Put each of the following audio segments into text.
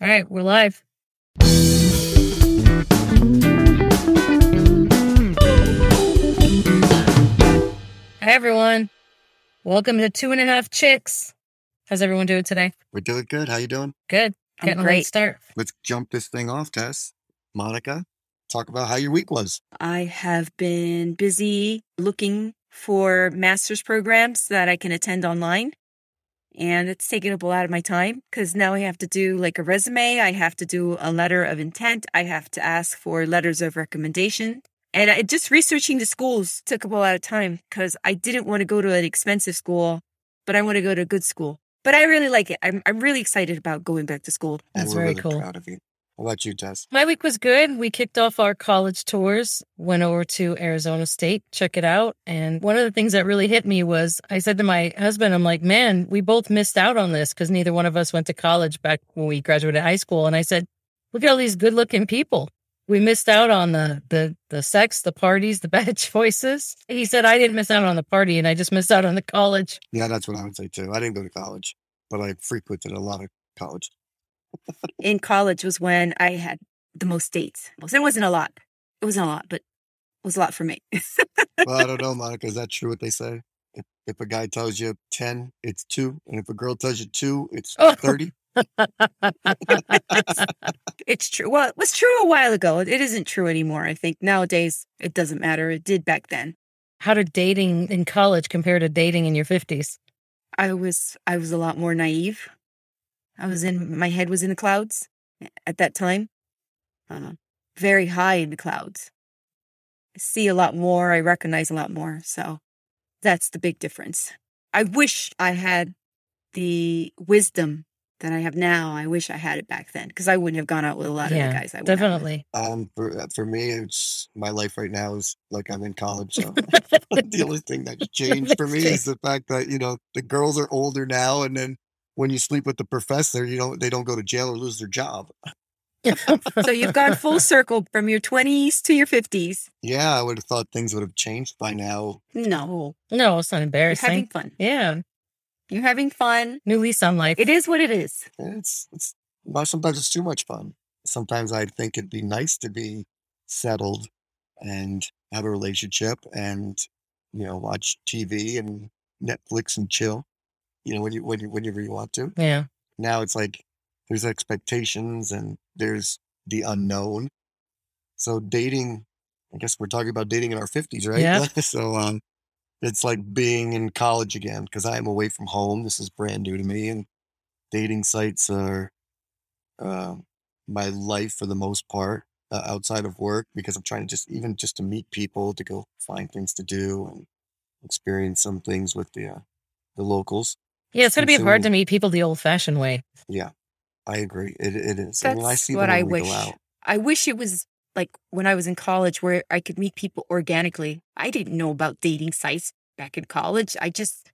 All right, we're live. Hi, everyone. Welcome to Two and a Half Chicks. How's everyone doing today? We're doing good. How you doing? Good. I'm Getting a late great. start. Let's jump this thing off, Tess. Monica, talk about how your week was. I have been busy looking for master's programs that I can attend online. And it's taken up a lot of my time because now I have to do like a resume. I have to do a letter of intent. I have to ask for letters of recommendation. And I, just researching the schools took up a lot of time because I didn't want to go to an expensive school, but I want to go to a good school. But I really like it. I'm, I'm really excited about going back to school. That's we're very really cool. proud of you. How about you, Tess? My week was good. We kicked off our college tours, went over to Arizona State, check it out. And one of the things that really hit me was I said to my husband, I'm like, man, we both missed out on this because neither one of us went to college back when we graduated high school. And I said, look at all these good looking people. We missed out on the, the, the sex, the parties, the bad choices. He said, I didn't miss out on the party and I just missed out on the college. Yeah, that's what I would say too. I didn't go to college, but I frequented a lot of college. In college was when I had the most dates. It wasn't a lot. It wasn't a lot, but it was a lot for me. Well, I don't know, Monica. Is that true what they say? If, if a guy tells you 10, it's two. And if a girl tells you two, it's Oh. 30. it's true. Well, it was true a while ago. It isn't true anymore. I think nowadays it doesn't matter. It did back then. How did dating in college compare to dating in your 50s? I was I was a lot more naive. I was in my head was in the clouds at that time. Uh, very high in the clouds. I see a lot more. I recognize a lot more. So that's the big difference. I wish I had the wisdom that I have now. I wish I had it back then because I wouldn't have gone out with a lot of the guys. I went out with. definitely. Um, for, for me, it's my life right now is like I'm in college. So the only thing that's changed for me is the fact that, you know, the girls are older now. And then when you sleep with the professor, you don't, they don't go to jail or lose their job. So you've gone full circle from your 20s to your 50s. Yeah, I would have thought things would have changed by now. No, no, it's not you're embarrassing. having fun. Yeah. You're having fun. New lease on life. It is what it is. It's, it's, well, sometimes it's too much fun. Sometimes I think it'd be nice to be settled and have a relationship and, you know, watch TV and Netflix and chill, you know, when you, when you, whenever you want to. Yeah. Now it's like there's expectations and there's the unknown. So dating, I guess we're talking about dating in our 50s, right? Yeah. so um, it's like being in college again because I am away from home. This is brand new to me, and dating sites are uh, my life for the most part uh, outside of work because I'm trying to just even just to meet people to go find things to do and experience some things with the uh, the locals. Yeah, it's going to be hard to meet people the old fashioned way. Yeah, I agree. It it is. I mean, I That's see what I wish. I wish it was like when I was in college where I could meet people organically. I didn't know about dating sites back in college. I just,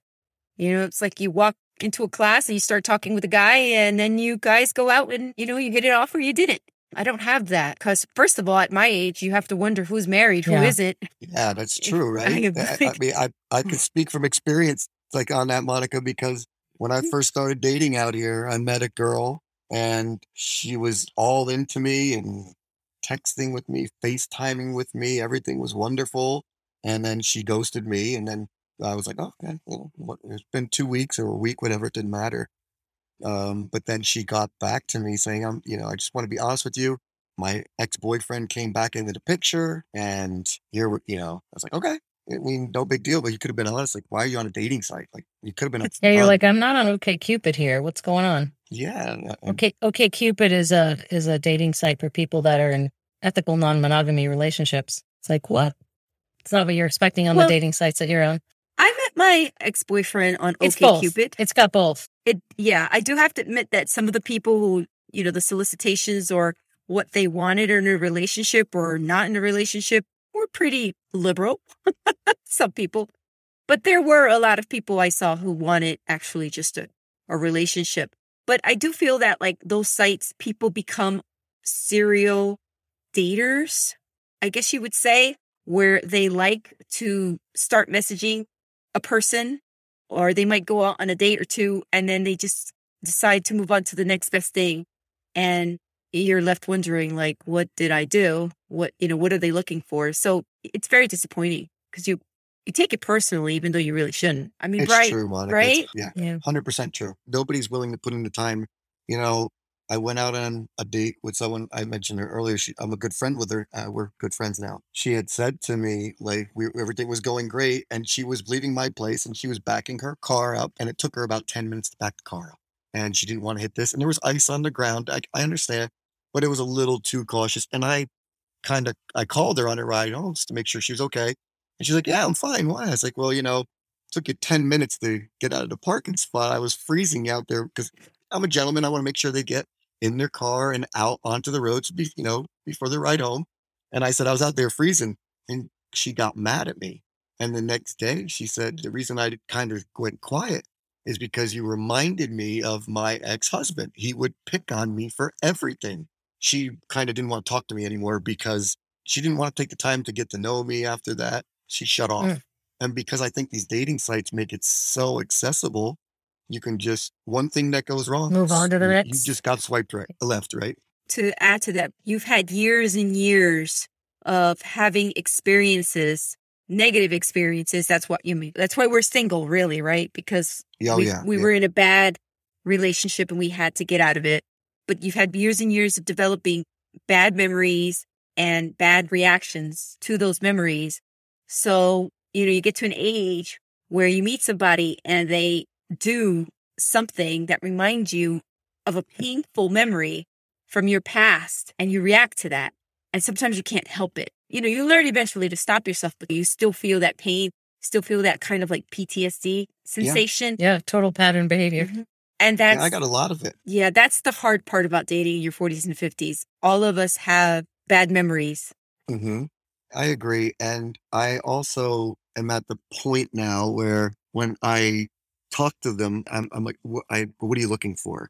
you know, it's like you walk into a class and you start talking with a guy and then you guys go out and, you know, you hit it off or you didn't. I don't have that because, first of all, at my age, you have to wonder who's married, who Yeah. not Yeah, that's true, right? I I, I mean, I I can speak from experience, like on that, Monica, because when I first started dating out here, I met a girl and she was all into me and texting with me, FaceTiming with me. Everything was wonderful. And then she ghosted me. And then I was like, oh, okay, well, what, it's been two weeks or a week, whatever, it didn't matter. Um, but then she got back to me saying, I'm, you know, I just want to be honest with you. My ex boyfriend came back into the picture, and here, you know, I was like, okay, I mean, no big deal, but you could have been honest. Like, why are you on a dating site? Like, you could have been. Yeah, you're upfront. like, I'm not on OK Cupid here. What's going on? yeah, and- uh, and- Okay, OK Cupid is a is a dating site for people that are in ethical non monogamy relationships. It's like what? It's not what you're expecting on Well- the dating sites that you're on. I met my ex boyfriend on It's both. OkCupid. It's got both. It, yeah, I do have to admit that some of the people who, you know, the solicitations or what they wanted in a relationship or not in a relationship were pretty liberal. some people, but there were a lot of people I saw who wanted actually just a, a relationship. But I do feel that like those sites, people become serial daters, I guess you would say, where they like to start messaging a person or they might go out on a date or two and then they just decide to move on to the next best thing and you're left wondering, like, what did I do? What, you know, what are they looking for? So it's very disappointing because you, you take it personally, even though you really shouldn't. I mean, It's right? true, Monica. right? It's- yeah, Yeah. hundred percent true. Nobody's willing to put in the time. You know, I went out on a date with someone I mentioned her earlier. She, I'm a good friend with her. Uh, we're good friends now. She had said to me like we, everything was going great, and she was leaving my place, and she was backing her car up, and it took her about ten minutes to back the car up, and she didn't want to hit this, and there was ice on the ground. I, I understand, but it was a little too cautious, and I kind of I called her on her ride home just to make sure she was okay, and she's like, "Yeah, I'm fine." Why? I was like, "Well, you know." took you 10 minutes to get out of the parking spot. I was freezing out there because I'm a gentleman. I want to make sure they get in their car and out onto the roads, be, you know, before they ride home. And I said, I was out there freezing and she got mad at me. And the next day she said, the reason I kind of went quiet is because you reminded me of my ex-husband. He would pick on me for everything. She kind of didn't want to talk to me anymore because she didn't want to take the time to get to know me after that. She shut off. Mm. And because I think these dating sites make it so accessible, you can just one thing that goes wrong. Move on to the next. You just got swiped right, left, right? to add to that, you've had years and years of having experiences, negative experiences. That's what you mean. That's why we're single, really, right? Because oh, we, yeah. we yeah. were in a bad relationship and we had to get out of it. But you've had years and years of developing bad memories and bad reactions to those memories. So, you know, you get to an age where you meet somebody and they do something that reminds you of a painful memory from your past and you react to that. And sometimes you can't help it. You know, you learn eventually to stop yourself, but you still feel that pain, still feel that kind of like PTSD sensation. Yeah, total pattern behavior. Mhm. And that's, Yeah, I got a lot of it. yeah, that's the hard part about dating in your 40s and 50s. All of us have bad memories. hmm I agree. And I also am at the point now where when I talk to them, I'm, I'm like, what, I, what are you looking for?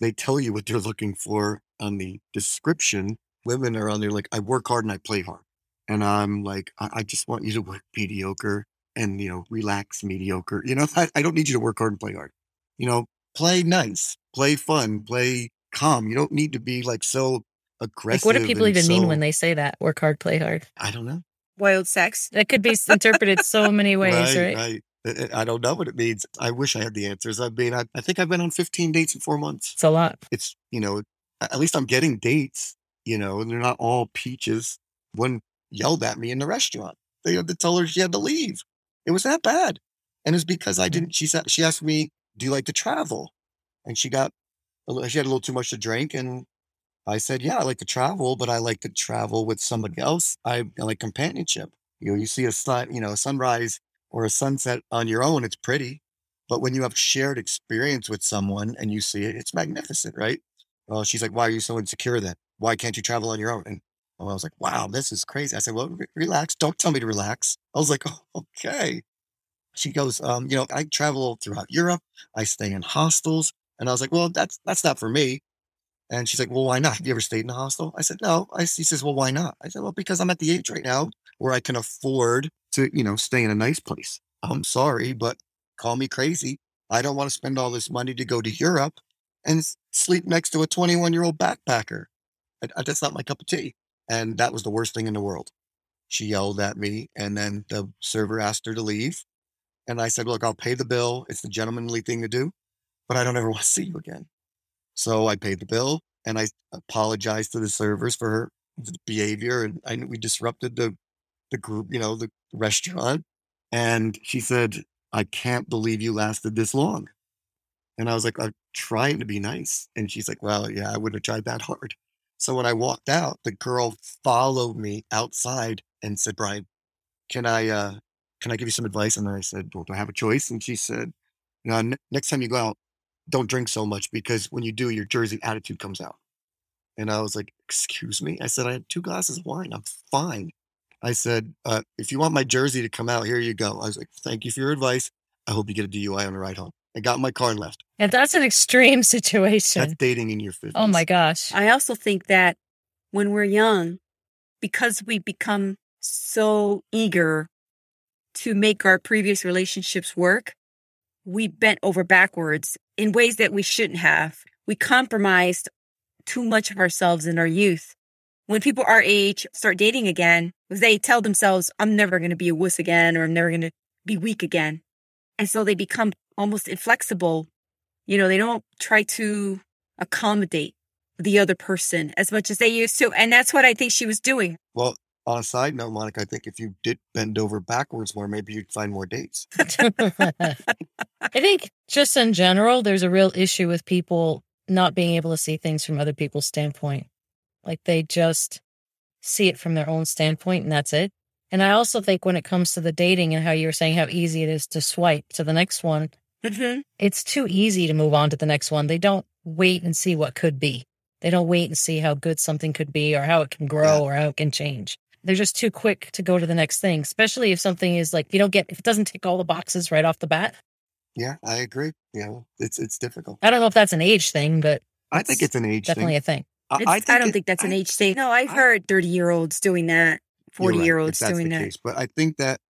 They tell you what they're looking for on the description. Women are on there like, I work hard and I play hard. And I'm like, I, I just want you to work mediocre and, you know, relax mediocre. You know, I, I don't need you to work hard and play hard. You know, play nice, play fun, play calm. You don't need to be like so aggressive. Like, what do people and even mean when they say that? Work hard, play hard. I don't know. Wild sex. That could be interpreted so many ways, right? right. I- I I don't know what it means. I wish I had the answers. I mean, I, I think I've been on 15 dates in four months. It's a lot. It's, you know, at least I'm getting dates, you know, and they're not all peaches. One yelled at me in the restaurant. They had to tell her she had to leave. It was that bad. And it's because I didn't, she said, she asked me, do you like to travel? And she got, she had a little too much to drink. And I said, yeah, I like to travel, but I like to travel with somebody else. I, I like companionship. You know, you see a sun, you know, a sunrise or a sunset on your own, it's pretty. But when you have shared experience with someone and you see it, it's magnificent, right? Well, she's like, why are you so insecure then? Why can't you travel on your own? And well, I was like, wow, this is crazy. I said, well, re- relax. Don't tell me to relax. I was like, oh, okay. She goes, um, you know, I travel throughout Europe. I stay in hostels. And I was like, well, that's that's not for me. And she's like, well, why not? Have you ever stayed in a hostel? I said, no. I, she says, well, why not? I said, well, because I'm at the age right now where I can afford to, you know, stay in a nice place. I'm sorry, but call me crazy. I don't want to spend all this money to go to Europe and sleep next to a 21 year old backpacker. I- I- that's not my cup of tea. And that was the worst thing in the world. She yelled at me, and then the server asked her to leave. And I said, Look, I'll pay the bill. It's the gentlemanly thing to do, but I don't ever want to see you again. So I paid the bill and I apologized to the servers for her behavior. And I, we disrupted the, the group, you know, the restaurant. And she said, I can't believe you lasted this long. And I was like, I'm trying to be nice. And she's like, Well, yeah, I wouldn't have tried that hard. So when I walked out, the girl followed me outside and said, Brian, can I uh can I give you some advice? And then I said, Well, do I have a choice? And she said, No, ne- next time you go out, don't drink so much because when you do, your Jersey attitude comes out. And I was like, Excuse me? I said, I had two glasses of wine. I'm fine. I said, uh, if you want my jersey to come out, here you go. I was like, thank you for your advice. I hope you get a DUI on the ride home. I got in my car and left. And that's an extreme situation. That's dating in your 50s. Oh my gosh. I also think that when we're young, because we become so eager to make our previous relationships work, we bent over backwards in ways that we shouldn't have. We compromised too much of ourselves in our youth. When people our age start dating again, they tell themselves, I'm never going to be a wuss again, or I'm never going to be weak again. And so they become almost inflexible. You know, they don't try to accommodate the other person as much as they used to. And that's what I think she was doing. Well, on a side note, Monica, I think if you did bend over backwards more, maybe you'd find more dates. I think just in general, there's a real issue with people not being able to see things from other people's standpoint. Like they just see it from their own standpoint and that's it. And I also think when it comes to the dating and how you were saying how easy it is to swipe to the next one, Mm-hmm. it's too easy to move on to the next one. They don't wait and see what could be. They don't wait and see how good something could be or how it can grow Yeah. or how it can change. They're just too quick to go to the next thing, especially if something is like, if you don't get, if it doesn't tick all the boxes right off the bat. Yeah, I agree. Yeah, it's it's difficult. I don't know if that's an age thing, but I think It's it's an age definitely thing. a thing. I, It's, I, don't it- think that's an I- age thing. No, I've I- heard 30 year olds doing that, 40 right, year olds that's doing the that. case. But I think that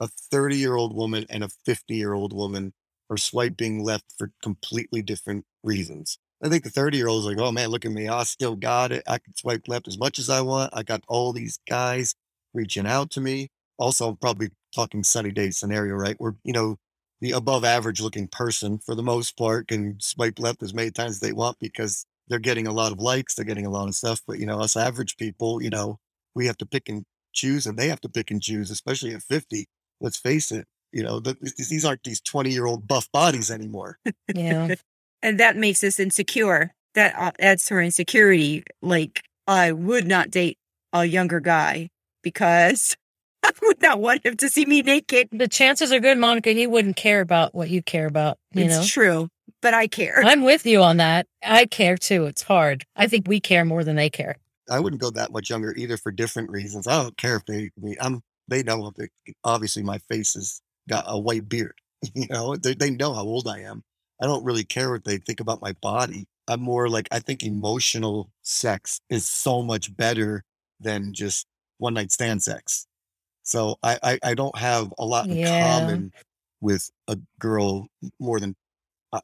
a 30 year old woman and a 50 year old woman are swiping left for completely different reasons. I think the 30 year old is like, oh man, look at me. I still got it. I can swipe left as much as I want. I got all these guys reaching out to me. Also, I'm probably talking sunny day scenario, right? Where, you know, the above average looking person, for the most part, can swipe left as many times as they want because they're getting a lot of likes, they're getting a lot of stuff. But, you know, us average people, you know, we have to pick and choose and they have to pick and choose, especially at 50. Let's face it, you know, th- th- these aren't these 20 year old buff bodies anymore. Yeah. And that makes us insecure. That uh, adds to our insecurity. Like, I would not date a younger guy because I would not want him to see me naked. the chances are good, Monica, he wouldn't care about what you care about. You it's know, true, but I care. I'm with you on that. I care too. It's hard. I think we care more than they care. I wouldn't go that much younger either for different reasons. I don't care if they, I mean, I'm, they know, that obviously my face has got a white beard, you know, they, they know how old I am. I don't really care what they think about my body. I'm more like, I think emotional sex is so much better than just one night stand sex. So I, I, I don't have a lot in Yeah. common with a girl more than,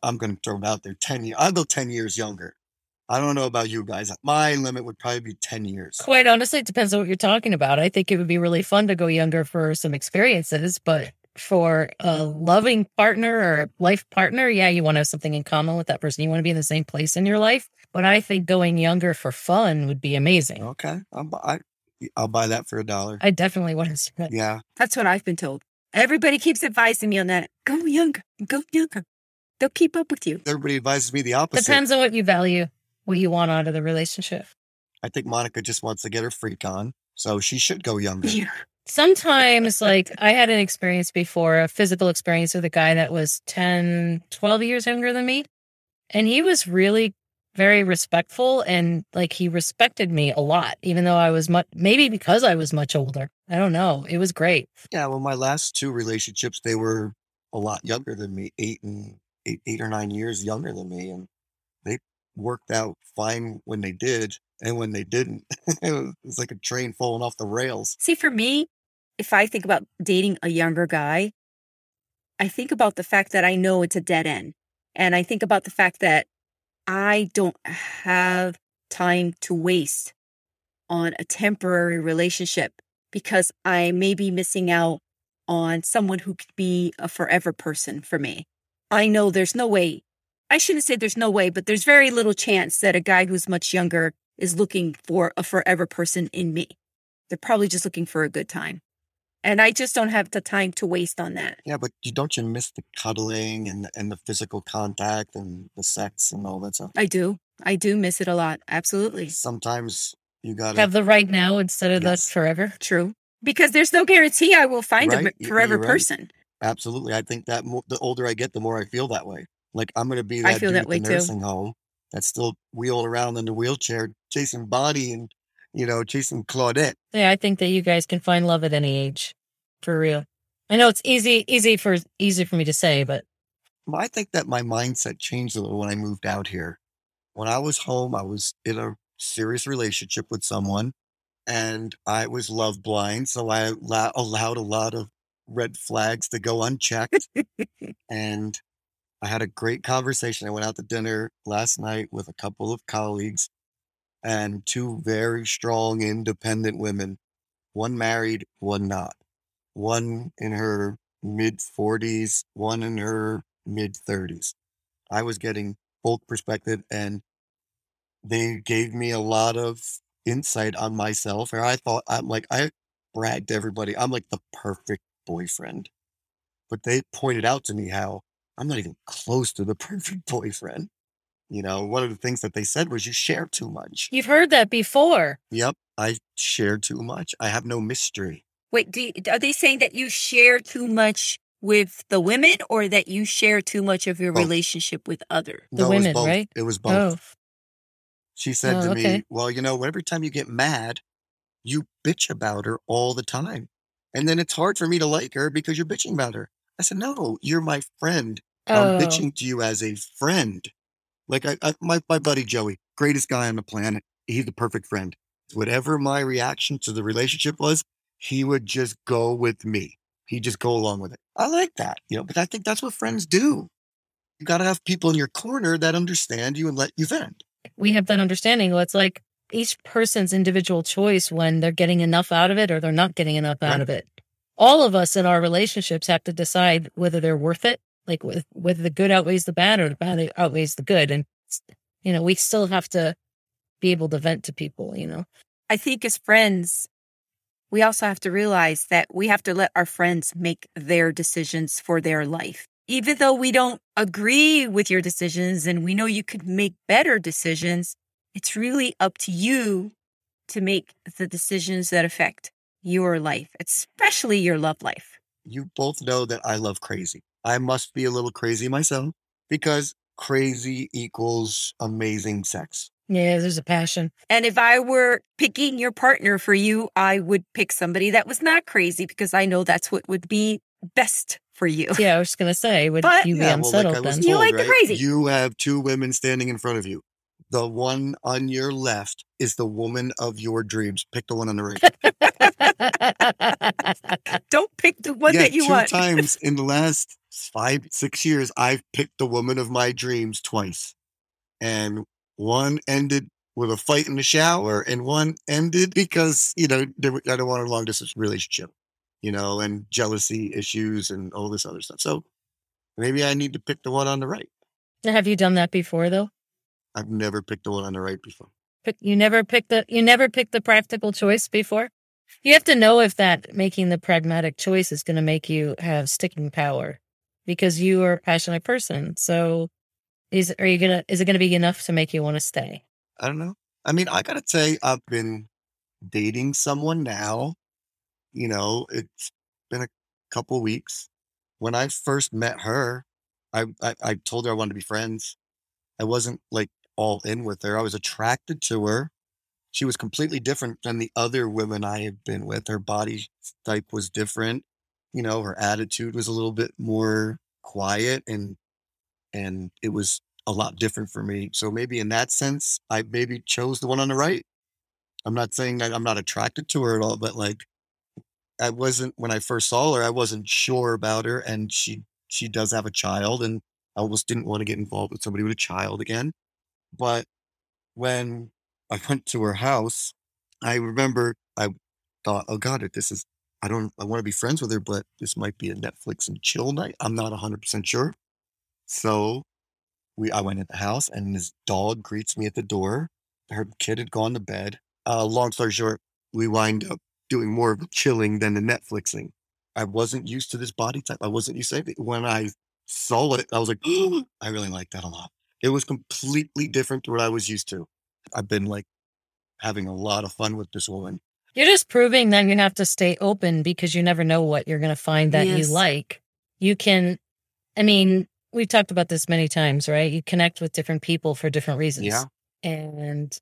I'm going to throw it out there, 10 years. I'll go 10 years younger. I don't know about you guys. My limit would probably be 10 years. Quite honestly, it depends on what you're talking about. I think it would be really fun to go younger for some experiences, but for a loving partner or a life partner, yeah, you want to have something in common with that person. You want to be in the same place in your life. But I think going younger for fun would be amazing. Okay. I'll buy, I, I'll buy that for a dollar. I definitely want to see that. Yeah. That's what I've been told. Everybody keeps advising me on that. Go younger, go younger. They'll keep up with you. Everybody advises me the opposite. Depends on what you value, what you want out of the relationship. I think Monica just wants to get her freak on. So she should go younger. Yeah. Sometimes, like, I had an experience before, a physical experience with a guy that was 10, 12 years younger than me. And he was really very respectful and, like, he respected me a lot, even though I was much, maybe because I was much older. I don't know. It was great. Yeah. Well, my last two relationships, they were a lot younger than me, eight and eight, eight or nine years younger than me. And they worked out fine when they did. And when they didn't, it was, like a train falling off the rails. See, for me, if I think about dating a younger guy, I think about the fact that I know it's a dead end. And I think about the fact that I don't have time to waste on a temporary relationship because I may be missing out on someone who could be a forever person for me. I know there's no way, I shouldn't say there's no way, but there's very little chance that a guy who's much younger is looking for a forever person in me. They're probably just looking for a good time. And I just don't have the time to waste on that. Yeah. But you, don't you miss the cuddling and, and the physical contact and the sex and all that stuff? I do. I do miss it a lot. Absolutely. Sometimes you got to Have the right now instead of Yes. the forever. True. Because there's no guarantee I will find Right, a y- forever right. person. Absolutely. I think that mo- the older I get, the more I feel that way. Like I'm going to be I that feel dude that at way the too. nursing home that's still wheeling around in the wheelchair, chasing body and, you know, chasing Claudette. Yeah, I think that you guys can find love at any age. For real. I know it's easy, easy for easy for me to say, but I think that my mindset changed a little when I moved out here. When I was home, I was in a serious relationship with someone and I was love blind. So I allowed a lot of red flags to go unchecked. and I had a great conversation. I went out to dinner last night with a couple of colleagues and two very strong, independent women. One married, one not. One in her mid 40s, one in her mid 30s. I was getting both perspective and they gave me a lot of insight on myself. Or I thought I'm like, I bragged to everybody, I'm like the perfect boyfriend. But they pointed out to me how I'm not even close to the perfect boyfriend. You know, one of the things that they said was you share too much. You've heard that before. Yep, I share too much. I have no mystery. Wait, do you, are they saying that you share too much with the women or that you share too much of your Both. relationship with other The no, women, both. right? It was both. Oh, She said Oh, to okay. me, Well, you know, every time you get mad, you bitch about her all the time. And then it's hard for me to like her because you're bitching about her. I said, No, you're my friend. oh. I'm bitching to you as a friend. Like I, I my, my buddy Joey, greatest guy on the planet. He's the perfect friend. Whatever my reaction to the relationship was, he would just go with me. He'd just go along with it. I like that, you know, but I think that's what friends do. You got to have people in your corner that understand you and let you vent. we have that understanding. Well, it's like each person's individual choice when they're getting enough out of it or they're not getting enough out Right. of it. All of us in our relationships have to decide whether they're worth it, like whether the good outweighs the bad or the bad outweighs the good. And, you know, we still have to be able to vent to people, you know? I think as friends, we also have to realize that we have to let our friends make their decisions for their life. Even though we don't agree with your decisions and we know you could make better decisions, it's really up to you to make the decisions that affect your life, especially your love life. you both know that I love crazy. I must be a little crazy myself because crazy equals amazing sex. Yeah, there's a passion. And if I were picking your partner for you, I would pick somebody that was not crazy because I know that's what would be best for you. Yeah, I was just going to say, would But- you be Yeah, well, like unsettled I was then? You told, like the crazy. You have two women standing in front of you. The one on your left is the woman of your dreams. Pick the one on the right. Don't pick the one yeah, that you two want. times in the last five, six years, I've picked the woman of my dreams twice. And one ended with a fight in the shower, and one ended because, you know, there were- I don't want a long distance relationship, you know, and jealousy issues and all this other stuff. So maybe I need to pick the one on the right. have you done that before though? I've never picked the one on the right before. You never picked the you never picked the practical choice before. You have to know if that making the pragmatic choice is going to make you have sticking power, because you are a passionate person. So, is are you gonna is it going to be enough to make you want to stay? I don't know. I mean, I gotta say, I've been dating someone now. You know, it's been a couple weeks. When I first met her, I, I I told her I wanted to be friends. I wasn't like all in with her. I was attracted to her. She was completely different than the other women I had been with. Her body type was different. You know, her attitude was a little bit more quiet and and it was a lot different for me. So maybe in that sense, I maybe chose the one on the right. I'm not saying that I'm not attracted to her at all, but like I wasn't when I first saw her, I wasn't sure about her and she she does have a child and I almost didn't want to get involved with somebody with a child again. But when I went to her house, I remember I thought, oh God, this is I don't I want to be friends with her, but this might be a Netflix and chill night. I'm not hundred percent sure. So we I went in the house and this dog greets me at the door. Her kid had gone to bed. Uh, long story short, we wind up doing more of the chilling than the Netflixing. I wasn't used to this body type. I wasn't used to it. When I saw it, I was like, I really like that a lot. It was completely different to what I was used to. I've been like having a lot of fun with this woman. You're just proving that you have to stay open because you never know what you're going to find that Yes. you like. You can, I mean, we've talked about this many times, right? You connect with different people for different reasons. Yeah. And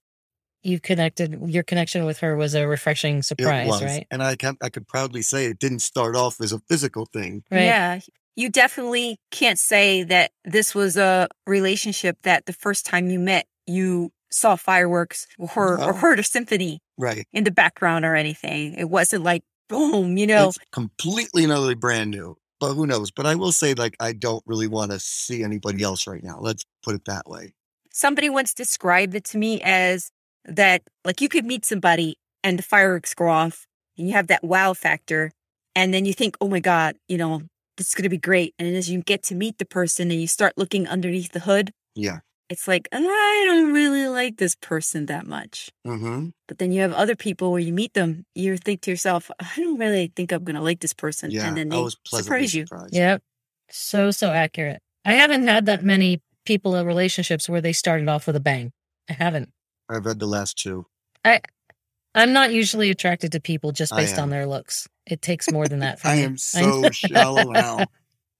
you've connected, your connection with her was a refreshing It surprise, was. right? And I can I could proudly say it didn't start off as a physical thing. Right. Yeah. You definitely can't say that this was a relationship that the first time you met, you saw fireworks or, No. or heard a symphony Right. in the background or anything. It wasn't like, boom, you know. It's completely another brand new. But who knows? But I will say, like, I don't really want to see anybody else right now. Let's put it that way. Somebody once described it to me as that like you could meet somebody and the fireworks go off and you have that wow factor. And then you think, oh my God, you know, this is going to be great. And as you get to meet the person and you start looking underneath the hood, Yeah. it's like, I don't really like this person that much. Mm-hmm. But then you have other people where you meet them, you think to yourself, I don't really think I'm going to like this person. Yeah. and then I they was pleasantly surprise you. surprised. Yep. So, so accurate. I haven't had that many people in relationships where they started off with a bang. I haven't. I've read the last two. I'm not usually attracted to people just based on their looks. It takes more than that for me. I me. am so shallow, Hal.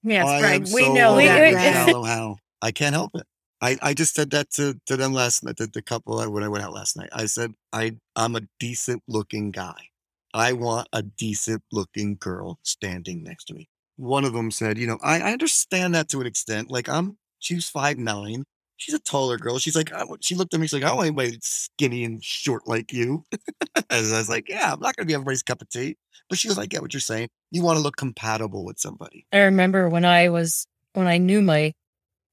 Yes, I right. am We so know Wait, that. wait, shallow, Hal. I can't help it. I, I just said that to, to them last night, the, the couple I- when I went out last night. I said, I, I'm a decent looking guy. I want a decent looking girl standing next to me. One of them said, you know, I, I understand that to an extent. Like I'm, she was five nine. She's a taller girl. She's like, she looked at me. She's like, I don't want anybody skinny and short like you. and I was like, yeah, I'm not going to be everybody's cup of tea. But she goes, I get what you're saying. You want to look compatible with somebody. I remember when I was when I knew my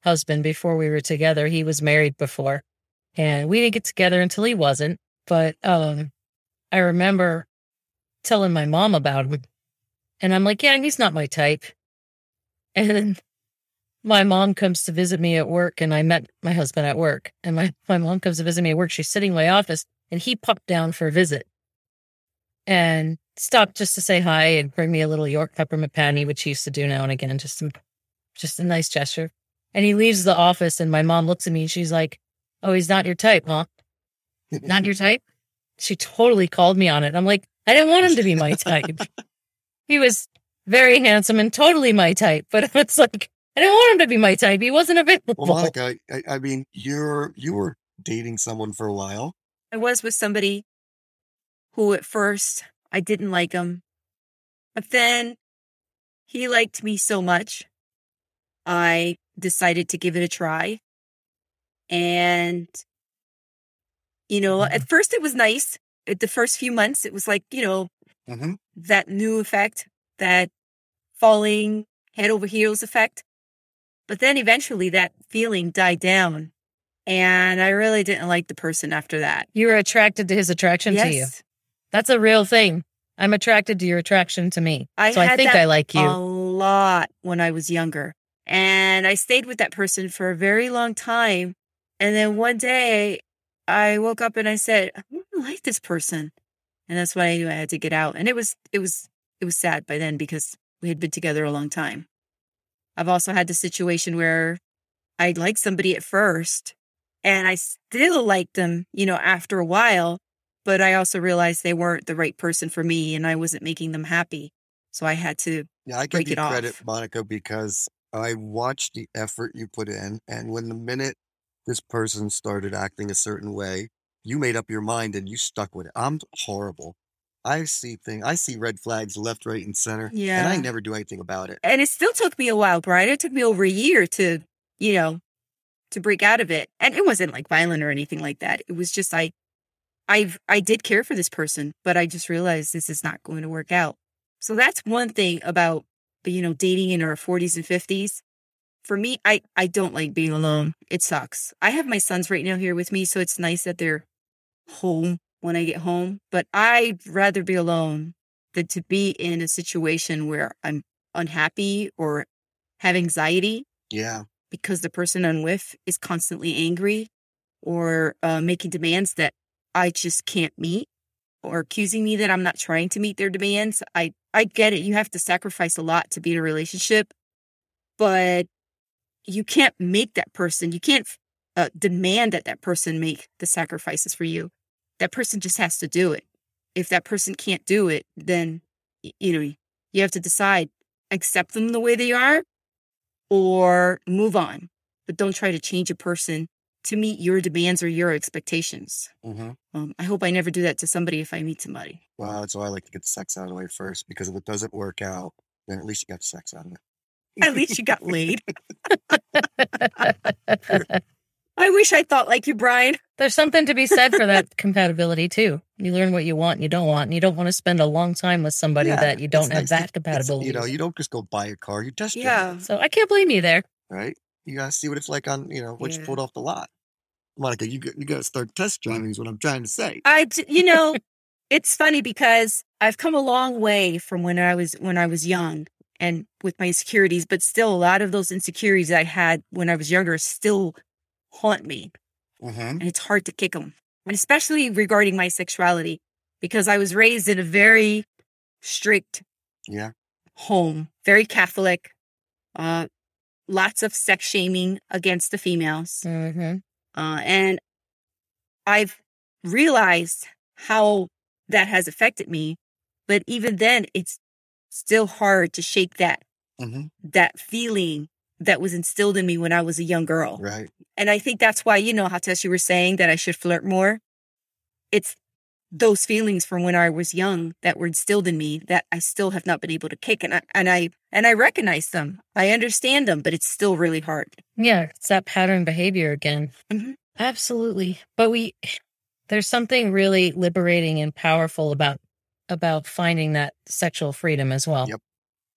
husband before we were together, he was married before. And we didn't get together until he wasn't. But um I remember telling my mom about him. And I'm like, yeah, he's not my type. And my mom comes to visit me at work and I met my husband at work. And my, my mom comes to visit me at work. She's sitting in my office and he popped down for a visit and stopped just to say hi and bring me a little York peppermint patty, which he used to do now and again, just a, just a nice gesture. And he leaves the office and my mom looks at me and she's like, Oh, he's not your type, huh? Not your type? She totally called me on it. I'm like, I didn't want him to be my type. he was very handsome and totally my type, but it's like, I didn't want him to be my type. He wasn't available. Well, Monica, I, I mean, you're you were dating someone for a while. I was with somebody who at first I didn't like him, but then he liked me so much. I decided to give it a try. And, you know, at first it was nice. At the first few months, it was like, you know, Mm-hmm. that new effect, that falling head over heels effect. But then eventually that feeling died down. And I really didn't like the person after that. You were attracted to his attraction to you. That's a real thing. I'm attracted to your attraction to me. I so I think I like you. a lot when I was younger. And I stayed with that person for a very long time. And then one day I woke up and I said, I don't like this person. And that's why I knew I had to get out. And it was, it was, it was sad by then because we had been together a long time. I've also had the situation where I liked somebody at first and I still liked them, you know, after a while, but I also realized they weren't the right person for me and I wasn't making them happy. So I had to Yeah, I give you off. credit, Monica, because I watched the effort you put in, and when the minute this person started acting a certain way, you made up your mind and you stuck with it. I'm horrible. I see things. I see red flags left, right, and center, Yeah. and I never do anything about it. and it still took me a while, Brian. It took me over a year to, you know, to break out of it. And it wasn't like violent or anything like that. It was just I I I did care for this person, but I just realized this is not going to work out. So that's one thing about you know dating in our 40s and 50s. For me, I I don't like being alone. It sucks. I have my sons right now here with me, so it's nice that they're home when I get home, but I'd rather be alone than to be in a situation where I'm unhappy or have anxiety Yeah, because the person I'm with is constantly angry or uh, making demands that I just can't meet or accusing me that I'm not trying to meet their demands. I, I get it. You have to sacrifice a lot to be in a relationship, but you can't make that person, you can't uh, demand that that person make the sacrifices for you. That person just has to do it. If that person can't do it, then, you know, you have to decide accept them the way they are or move on. But don't try to change a person to meet your demands or your expectations. hmm Um, I hope I never do that to somebody if I meet somebody. well, that's why I like to get the sex out of the way first, because if it doesn't work out, then at least you got sex out of it. At least you got laid. I wish I thought like you, Brian. There's something to be said for that compatibility too. You learn what you want and you don't want, and you don't want to spend a long time with somebody Yeah, that you don't have nice. that compatibility. You know, you don't just go buy a car; you test drive Yeah. it, so I can't blame you there. right? You gotta see what it's like on, you know, what you pulled off the lot. Monica, you got, you got to start test driving. Is what I'm trying to say. I, you know, it's funny because I've come a long way from when I was when I was young and with my insecurities, but still a lot of those insecurities I had when I was younger still haunt me, Mm-hmm. and it's hard to kick them, and especially regarding my sexuality because I was raised in a very strict Yeah. home, very Catholic, uh, lots of sex shaming against the females. hmm Uh, and I've realized how that has affected me. But even then, it's still hard to shake that Mm-hmm. that feeling that was instilled in me when I was a young girl. Right. And I think that's why, you know, how Tess, you were saying that I should flirt more. It's those feelings from when I was young that were instilled in me that I still have not been able to kick. And I, and I, and I recognize them. I understand them, but it's still really hard. Yeah, it's that pattern behavior again. Mhm. Absolutely. But we there's something really liberating and powerful about about finding that sexual freedom as well. Yep.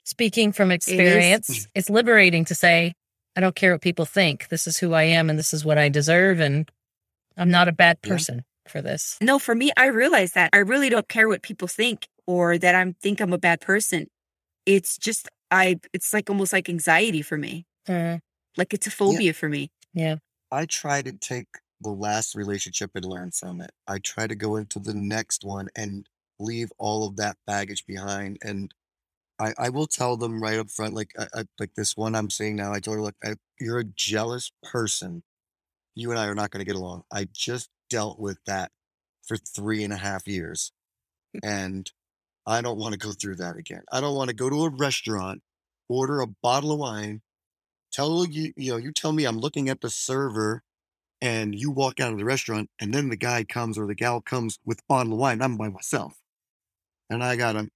Speaking from experience, it's liberating to say, I don't care what people think. This is who I am and this is what I deserve and I'm not a bad Yeah. person for this. No, for me, I realize that I really don't care what people think or that I'm think I'm a bad person. It's just I it's like almost like anxiety for me. Uh, Like it's a phobia for me. yeah. I try to take the last relationship and learn from it. I try to go into the next one and leave all of that baggage behind. And I, I will tell them right up front, like I, I, like this one I'm seeing now. I told her, look, I, you're a jealous person. You and I are not going to get along. I just dealt with that for three and a half years, and I don't want to go through that again. I don't want to go to a restaurant, order a bottle of wine, tell you, you know, you tell me I'm looking at the server and you walk out of the restaurant and then the guy comes or the gal comes with a bottle of wine. I'm by myself. And I gotta,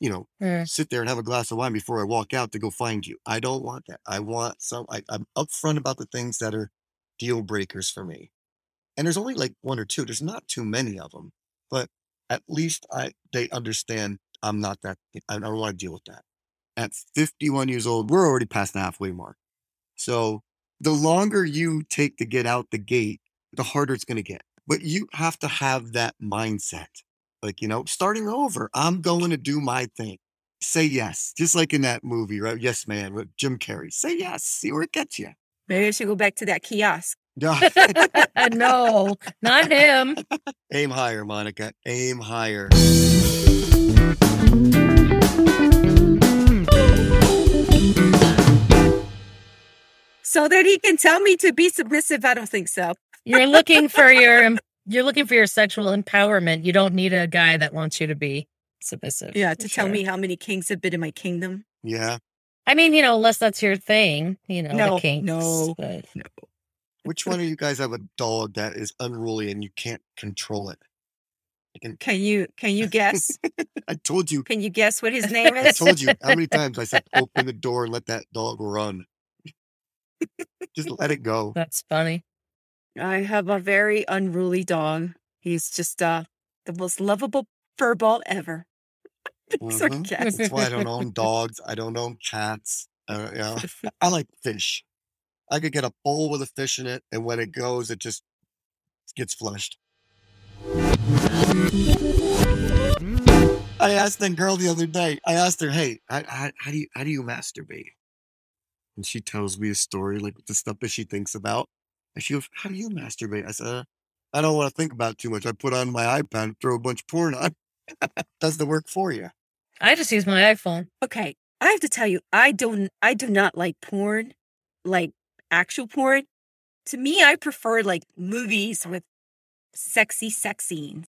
you know, Uh, sit there and have a glass of wine before I walk out to go find you. I don't want that. I want some I, I'm upfront about the things that are deal breakers for me. And there's only like one or two. There's not too many of them, but at least I they understand I'm not that I don't want to deal with that. At 51 years old, we're already past the halfway mark. So the longer you take to get out the gate, the harder it's going to get. But you have to have that mindset. Like, you know, starting over, I'm going to do my thing. Say yes. Just like in that movie, right? Yes, man, with Jim Carrey. Say yes. See where it gets you. Maybe I should go back to that kiosk. no, not him. Aim higher, Monica. Aim higher. So that he can tell me to be submissive. I don't think so. You're looking for your you're looking for your sexual empowerment. You don't need a guy that wants you to be submissive. Yeah, to tell sure. me how many kings have been in my kingdom. Yeah. I mean, you know, unless that's your thing, you know, No, the kinks. no. But Which one of you guys have a dog that is unruly and you can't control it? Can, Can you can you guess? I told you. can you guess what his name is? I told you how many times I said open the door and let that dog run. Just let it go. that's funny. I have a very unruly dog. He's just uh the most lovable furball ever. Mhm. That's why I don't own dogs. I don't own cats. Uh, know, I like fish. I could get a bowl with a fish in it, and when it goes, it just gets flushed. I asked that girl the other day. I asked her, "Hey, how, how, how do you how do you masturbate?" And she tells me a story like the stuff that she thinks about. And she goes, "How do you masturbate?" I said, uh, "I don't want to think about it too much. I put on my iPad, and throw a bunch of porn on. Does the work for you?" I just use my iPhone. Okay, I have to tell you, I don't I do not like porn, like actual porn. To me, I prefer like movies with sexy sex scenes.